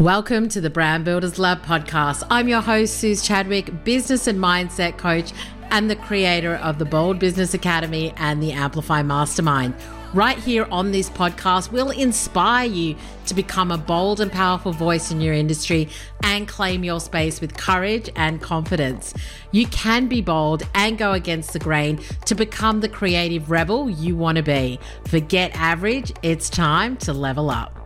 Welcome to the Brand Builders Lab podcast. I'm your host, Suzi Chadwick, business and mindset coach, and the creator of the Bold Business Academy and the Amplify Mastermind. Right here on this podcast, we'll inspire you to become a bold and powerful voice in your industry and claim your space with courage and confidence. You can be bold and go against the grain to become the creative rebel you want to be. Forget average, it's time to level up.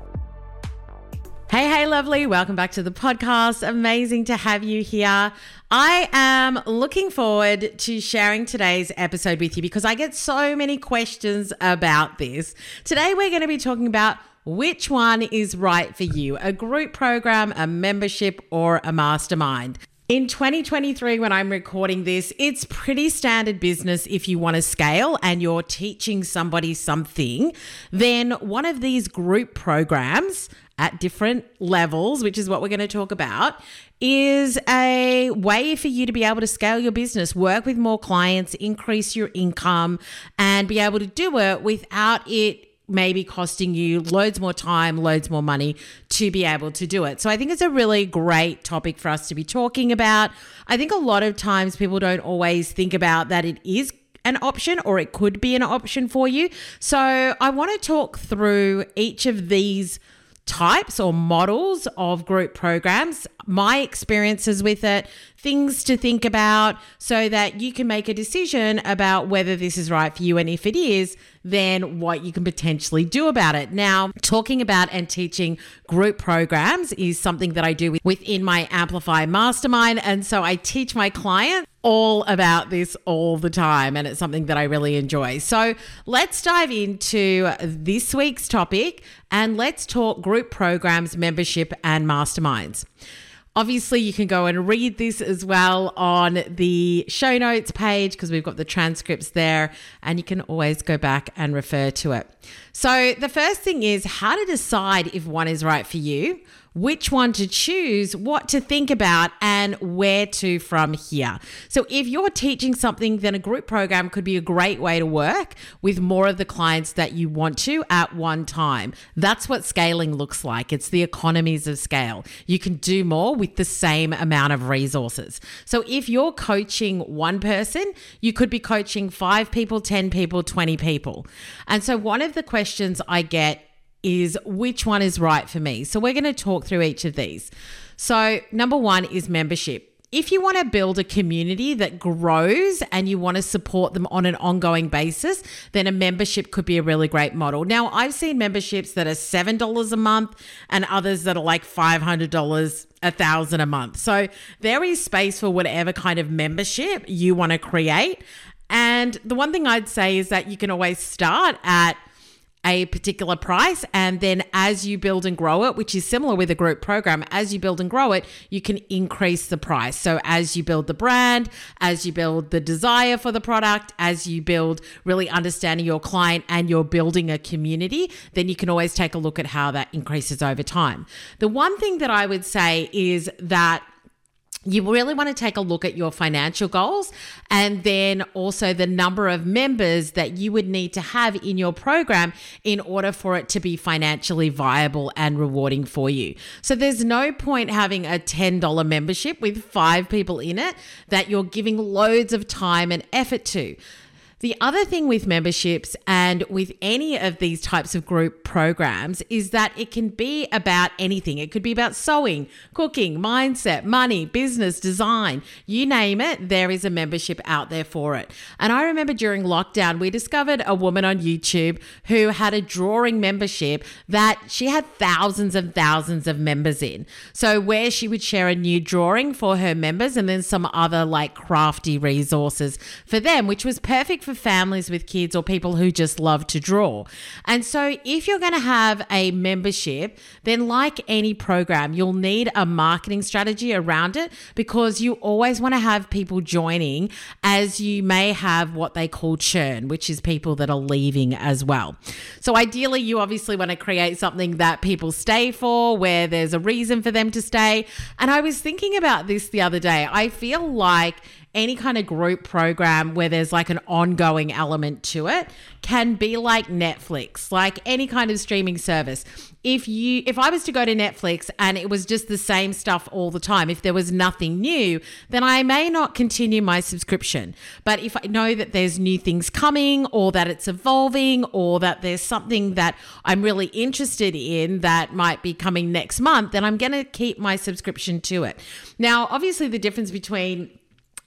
Hey, hey, lovely. Welcome back to the podcast. Amazing to have you here. I am looking forward to sharing today's episode with you because I get so many questions about this. Today, we're going to be talking about which one is right for you a group program, a membership, or a mastermind. In 2023, when I'm recording this, it's pretty standard business if you want to scale and you're teaching somebody something, then one of these group programs at different levels, which is what we're going to talk about, is a way for you to be able to scale your business, work with more clients, increase your income, and be able to do it without it maybe costing you loads more time, loads more money to be able to do it. So I think it's a really great topic for us to be talking about. I think a lot of times people don't always think about that it is an option or it could be an option for you. So I want to talk through each of these types or models of group programs, my experiences with it, things to think about so that you can make a decision about whether this is right for you. And if it is, then what you can potentially do about it. Now, talking about and teaching group programs is something that I do within my Amplify Mastermind. And so I teach my clients all about this all the time, and it's something that I really enjoy. So let's dive into this week's topic and let's talk group programs, membership, and masterminds. Obviously, you can go and read this as well on the show notes page because we've got the transcripts there and you can always go back and refer to it. So, the first thing is how to decide if one is right for you which one to choose, what to think about, and where to from here. So, if you're teaching something, then a group program could be a great way to work with more of the clients that you want to at one time. That's what scaling looks like. It's the economies of scale. You can do more with the same amount of resources. So, if you're coaching one person, you could be coaching five people, 10 people, 20 people. And so, one of the questions I get is which one is right for me. So we're going to talk through each of these. So, number one is membership. If you want to build a community that grows and you want to support them on an ongoing basis, then a membership could be a really great model. Now, I've seen memberships that are $7 a month and others that are like $500 a thousand a month. So there is space for whatever kind of membership you want to create. And the one thing I'd say is that you can always start at a particular price. And then as you build and grow it, which is similar with a group program, as you build and grow it, you can increase the price. So as you build the brand, as you build the desire for the product, as you build really understanding your client and you're building a community, then you can always take a look at how that increases over time. The one thing that I would say is that you really want to take a look at your financial goals and then also the number of members that you would need to have in your program in order for it to be financially viable and rewarding for you. So there's no point having a $10 membership with five people in it that you're giving loads of time and effort to. The other thing with memberships and with any of these types of group programs is that it can be about anything. It could be about sewing, cooking, mindset, money, business, design, you name it, there is a membership out there for it. And I remember during lockdown, we discovered a woman on YouTube who had a drawing membership that she had thousands and thousands of members in. So, where she would share a new drawing for her members and then some other like crafty resources for them, which was perfect for families with kids or people who just love to draw. And so, if you're going to have a membership, then like any program, you'll need a marketing strategy around it because you always want to have people joining as you may have what they call churn, which is people that are leaving as well. So, ideally, you obviously want to create something that people stay for, where there's a reason for them to stay. And I was thinking about this the other day. I feel like any kind of group program where there's like an ongoing element to it can be like Netflix, like any kind of streaming service. If you if I was to go to Netflix and it was just the same stuff all the time, if there was nothing new, then I may not continue my subscription. But if I know that there's new things coming or that it's evolving or that there's something that I'm really interested in that might be coming next month, then I'm going to keep my subscription to it. Now, obviously the difference between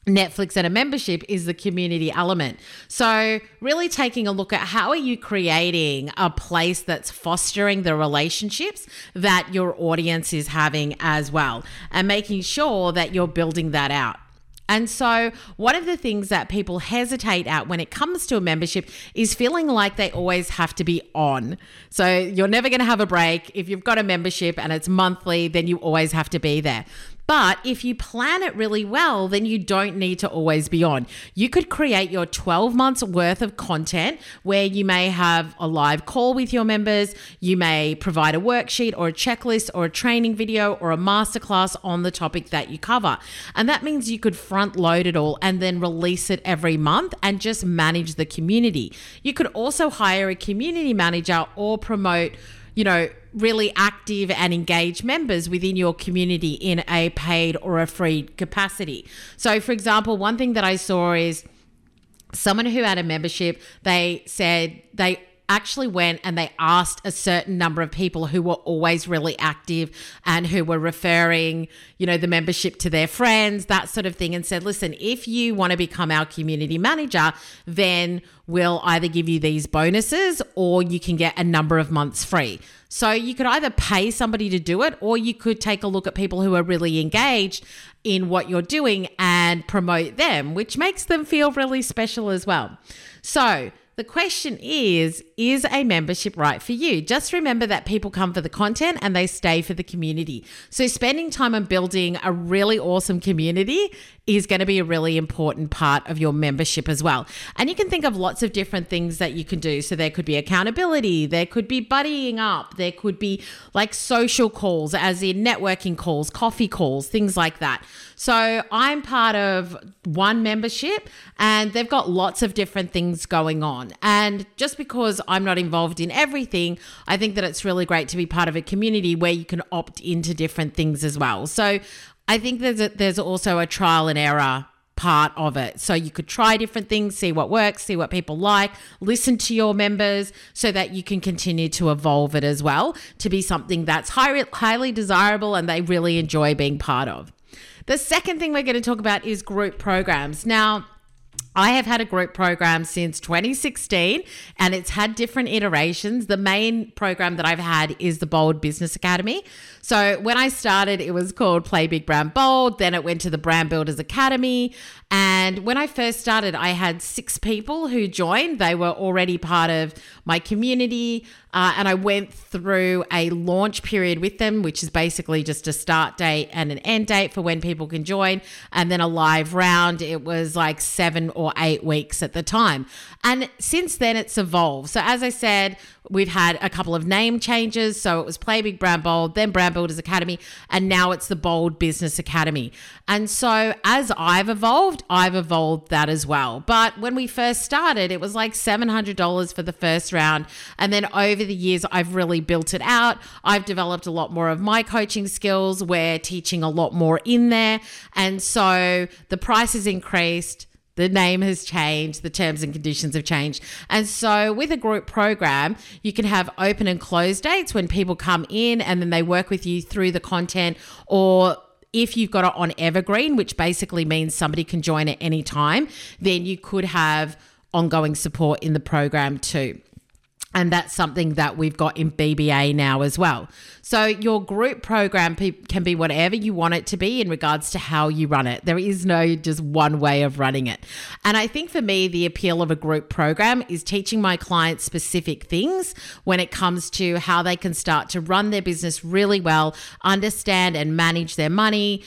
Netflix and a membership is the community element. So, really taking a look at how are you creating a place that's fostering the relationships that your audience is having as well and making sure that you're building that out. And so, one of the things that people hesitate at when it comes to a membership is feeling like they always have to be on. So, you're never going to have a break. If you've got a membership and it's monthly, then you always have to be there. But if you plan it really well, then you don't need to always be on. You could create your 12 months worth of content where you may have a live call with your members, you may provide a worksheet or a checklist or a training video or a masterclass on the topic that you cover. And that means you could front load it all and then release it every month and just manage the community. You could also hire a community manager or promote you know, really active and engaged members within your community in a paid or a free capacity. So, for example, one thing that I saw is someone who had a membership, they said they actually went and they asked a certain number of people who were always really active and who were referring, you know, the membership to their friends, that sort of thing, and said, listen, if you want to become our community manager, then we'll either give you these bonuses or you can get a number of months free. So you could either pay somebody to do it or you could take a look at people who are really engaged in what you're doing and promote them, which makes them feel really special as well. So, the question is Is a membership right for you? Just remember that people come for the content and they stay for the community. So, spending time on building a really awesome community is going to be a really important part of your membership as well. And you can think of lots of different things that you can do. So there could be accountability, there could be buddying up, there could be like social calls, as in networking calls, coffee calls, things like that. So I'm part of one membership and they've got lots of different things going on. And just because I'm not involved in everything, I think that it's really great to be part of a community where you can opt into different things as well. So I think there's a, there's also a trial and error part of it. So you could try different things, see what works, see what people like, listen to your members so that you can continue to evolve it as well to be something that's high, highly desirable and they really enjoy being part of. The second thing we're going to talk about is group programs. Now, I have had a group program since 2016 and it's had different iterations. The main program that I've had is the Bold Business Academy. So when I started, it was called Play Big Brand Bold. Then it went to the Brand Builders Academy. And when I first started, I had six people who joined. They were already part of my community. Uh, and I went through a launch period with them, which is basically just a start date and an end date for when people can join, and then a live round. It was like seven or eight weeks at the time. And since then, it's evolved. So, as I said, we've had a couple of name changes. So, it was Play Big Brand Bold, then Brand Builders Academy, and now it's the Bold Business Academy. And so, as I've evolved, I've evolved that as well. But when we first started, it was like $700 for the first round. And then over the years, I've really built it out. I've developed a lot more of my coaching skills. We're teaching a lot more in there. And so the price has increased. The name has changed, the terms and conditions have changed. And so, with a group program, you can have open and closed dates when people come in and then they work with you through the content. Or if you've got it on evergreen, which basically means somebody can join at any time, then you could have ongoing support in the program too. And that's something that we've got in BBA now as well. So, your group program can be whatever you want it to be in regards to how you run it. There is no just one way of running it. And I think for me, the appeal of a group program is teaching my clients specific things when it comes to how they can start to run their business really well, understand and manage their money,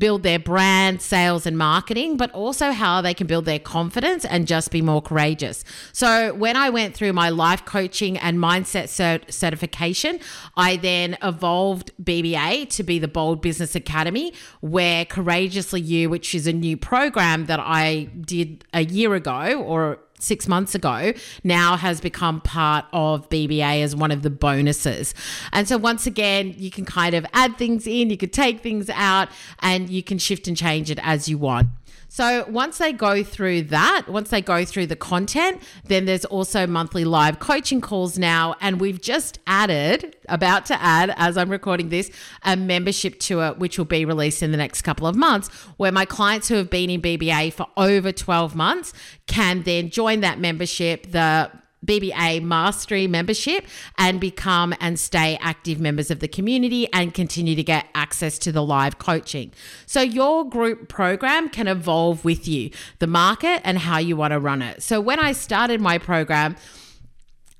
build their brand, sales, and marketing, but also how they can build their confidence and just be more courageous. So, when I went through my life coaching and mindset cert- certification, I then evolved BBA to be the Bold Business Academy, where Courageously You, which is a new program that I did a year ago or six months ago now has become part of BBA as one of the bonuses. And so, once again, you can kind of add things in, you could take things out, and you can shift and change it as you want. So once they go through that, once they go through the content, then there's also monthly live coaching calls now. And we've just added, about to add, as I'm recording this, a membership to it, which will be released in the next couple of months, where my clients who have been in BBA for over 12 months can then join that membership. The BBA Mastery membership and become and stay active members of the community and continue to get access to the live coaching. So, your group program can evolve with you, the market, and how you want to run it. So, when I started my program,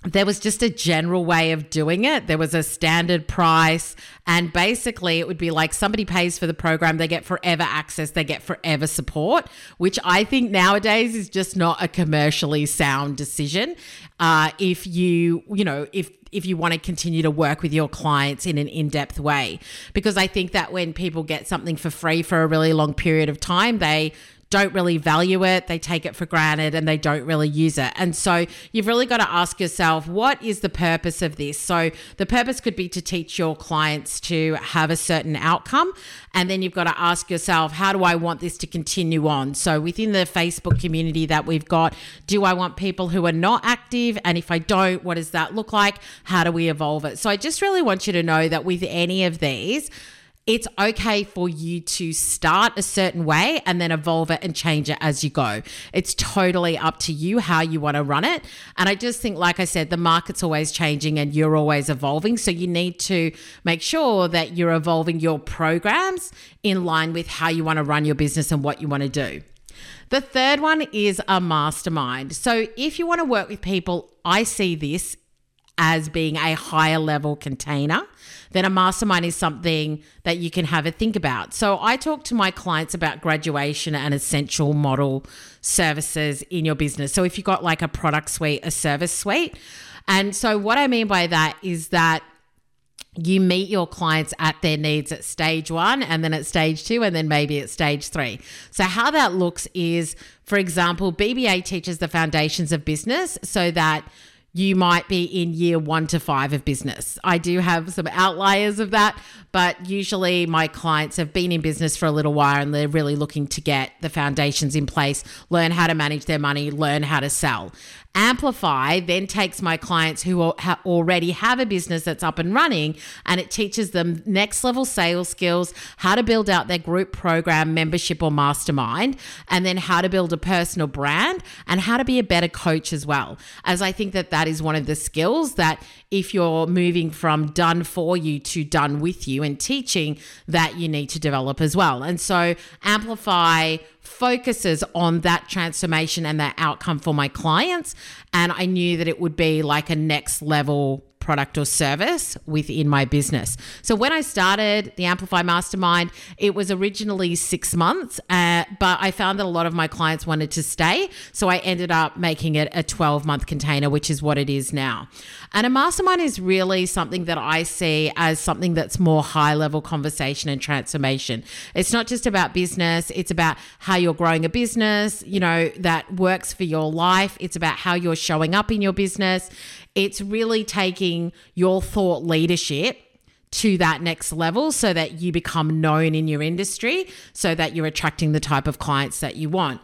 there was just a general way of doing it. There was a standard price. And basically, it would be like somebody pays for the program, they get forever access, they get forever support, which I think nowadays is just not a commercially sound decision. Uh, if you, you know, if if you want to continue to work with your clients in an in-depth way because i think that when people get something for free for a really long period of time they don't really value it, they take it for granted and they don't really use it. And so you've really got to ask yourself, what is the purpose of this? So the purpose could be to teach your clients to have a certain outcome. And then you've got to ask yourself, how do I want this to continue on? So within the Facebook community that we've got, do I want people who are not active? And if I don't, what does that look like? How do we evolve it? So I just really want you to know that with any of these, it's okay for you to start a certain way and then evolve it and change it as you go. It's totally up to you how you want to run it. And I just think, like I said, the market's always changing and you're always evolving. So you need to make sure that you're evolving your programs in line with how you want to run your business and what you want to do. The third one is a mastermind. So if you want to work with people, I see this as being a higher level container then a mastermind is something that you can have a think about. So I talk to my clients about graduation and ascension model services in your business. So if you've got like a product suite, a service suite. And so what I mean by that is that you meet your clients at their needs at stage one and then at stage two and then maybe at stage three. So, how that looks is, for example, BBA teaches the foundations of business so that you might be in year one to five of business. I do have some outliers of that, but usually my clients have been in business for a little while and they're really looking to get the foundations in place, learn how to manage their money, learn how to sell. Amplify then takes my clients who already have a business that's up and running and it teaches them next level sales skills, how to build out their group program, membership, or mastermind, and then how to build a personal brand and how to be a better coach as well. As I think that that is one of the skills that if you're moving from done for you to done with you and teaching, that you need to develop as well. And so, Amplify focuses on that transformation and that outcome for my clients. And I knew that it would be like a next level product or service within my business. So when I started the Amplify Mastermind, it was originally six months, uh, but I found that a lot of my clients wanted to stay. So I ended up making it a 12 month container, which is what it is now. And a mastermind is really something that I see as something that's more high level conversation and transformation. It's not just about business, it's about how you're growing a business, you know, that works for your life. It's about how you're showing up in your business. It's really taking your thought leadership to that next level so that you become known in your industry, so that you're attracting the type of clients that you want.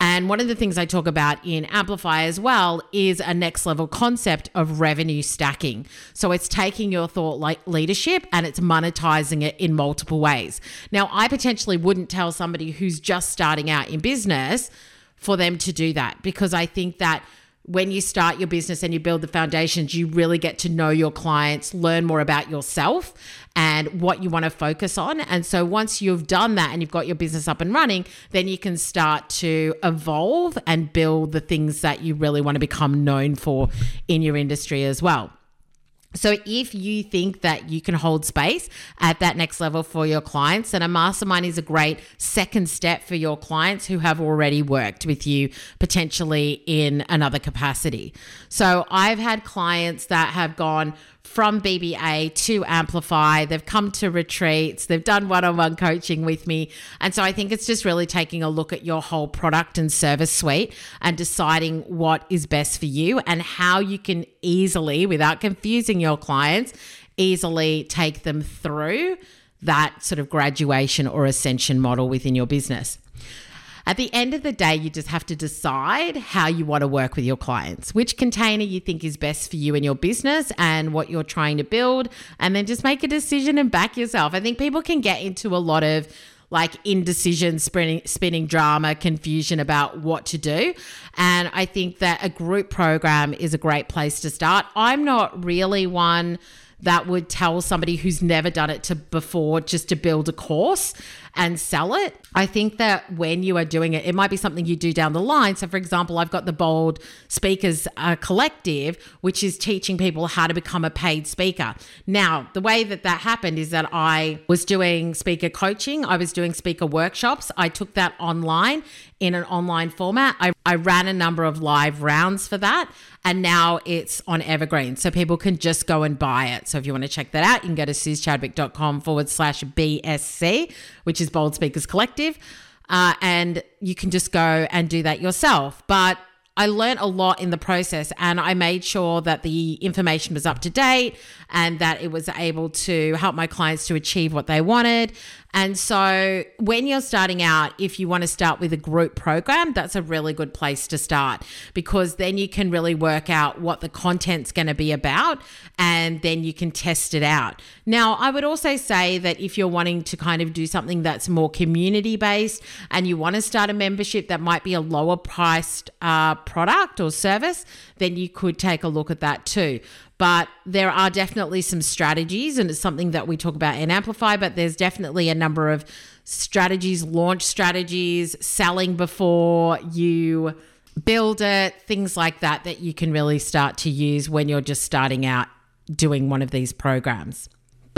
And one of the things I talk about in Amplify as well is a next level concept of revenue stacking. So it's taking your thought like leadership and it's monetizing it in multiple ways. Now, I potentially wouldn't tell somebody who's just starting out in business for them to do that because I think that when you start your business and you build the foundations, you really get to know your clients, learn more about yourself and what you want to focus on. And so once you've done that and you've got your business up and running, then you can start to evolve and build the things that you really want to become known for in your industry as well. So, if you think that you can hold space at that next level for your clients, then a mastermind is a great second step for your clients who have already worked with you potentially in another capacity. So, I've had clients that have gone from BBA to Amplify. They've come to retreats, they've done one on one coaching with me. And so I think it's just really taking a look at your whole product and service suite and deciding what is best for you and how you can easily, without confusing your clients, easily take them through that sort of graduation or ascension model within your business. At the end of the day, you just have to decide how you want to work with your clients, which container you think is best for you and your business and what you're trying to build, and then just make a decision and back yourself. I think people can get into a lot of like indecision, spinning, spinning drama, confusion about what to do. And I think that a group program is a great place to start. I'm not really one that would tell somebody who's never done it to before just to build a course and sell it. I think that when you are doing it, it might be something you do down the line. So, for example, I've got the Bold Speakers uh, Collective, which is teaching people how to become a paid speaker. Now, the way that that happened is that I was doing speaker coaching, I was doing speaker workshops. I took that online in an online format. I, I ran a number of live rounds for that, and now it's on Evergreen. So people can just go and buy it. So if you want to check that out, you can go to suzichadwick.com forward slash BSC, which is Bold Speakers Collective. Uh, and you can just go and do that yourself. But I learned a lot in the process and I made sure that the information was up to date and that it was able to help my clients to achieve what they wanted. And so, when you're starting out, if you want to start with a group program, that's a really good place to start because then you can really work out what the content's going to be about and then you can test it out. Now, I would also say that if you're wanting to kind of do something that's more community based and you want to start a membership that might be a lower priced uh, product or service, then you could take a look at that too. But there are definitely some strategies, and it's something that we talk about in Amplify, but there's definitely a number of strategies, launch strategies, selling before you build it, things like that, that you can really start to use when you're just starting out doing one of these programs.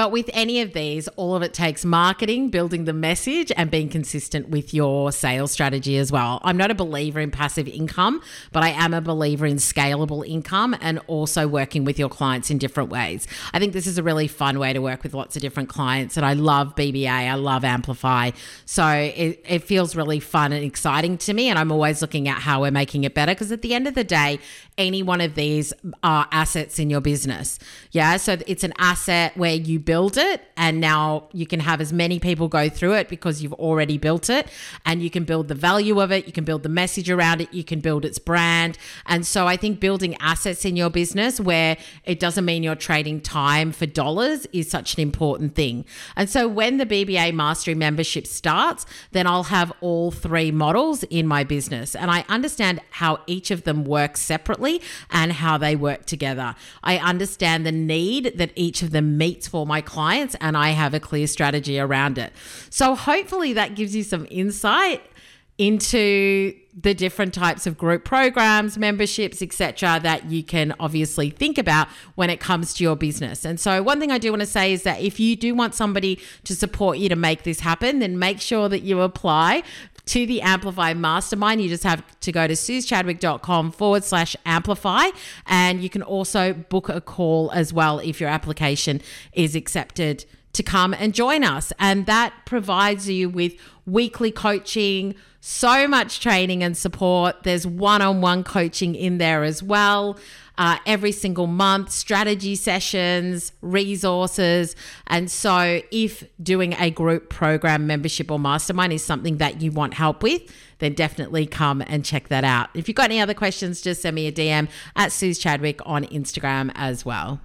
But with any of these, all of it takes marketing, building the message, and being consistent with your sales strategy as well. I'm not a believer in passive income, but I am a believer in scalable income and also working with your clients in different ways. I think this is a really fun way to work with lots of different clients. And I love BBA, I love Amplify. So it, it feels really fun and exciting to me. And I'm always looking at how we're making it better because at the end of the day, any one of these are assets in your business. Yeah. So it's an asset where you build it and now you can have as many people go through it because you've already built it and you can build the value of it. You can build the message around it. You can build its brand. And so I think building assets in your business where it doesn't mean you're trading time for dollars is such an important thing. And so when the BBA Mastery membership starts, then I'll have all three models in my business and I understand how each of them works separately and how they work together. I understand the need that each of them meets for my clients, and I have a clear strategy around it. So, hopefully, that gives you some insight into the different types of group programs, memberships, etc. that you can obviously think about when it comes to your business. And so one thing I do want to say is that if you do want somebody to support you to make this happen, then make sure that you apply to the Amplify Mastermind. You just have to go to suzichadwick.com forward slash amplify. And you can also book a call as well if your application is accepted to come and join us. And that provides you with weekly coaching, so much training and support. There's one on one coaching in there as well uh, every single month, strategy sessions, resources. And so, if doing a group program membership or mastermind is something that you want help with, then definitely come and check that out. If you've got any other questions, just send me a DM at Suzi Chadwick on Instagram as well.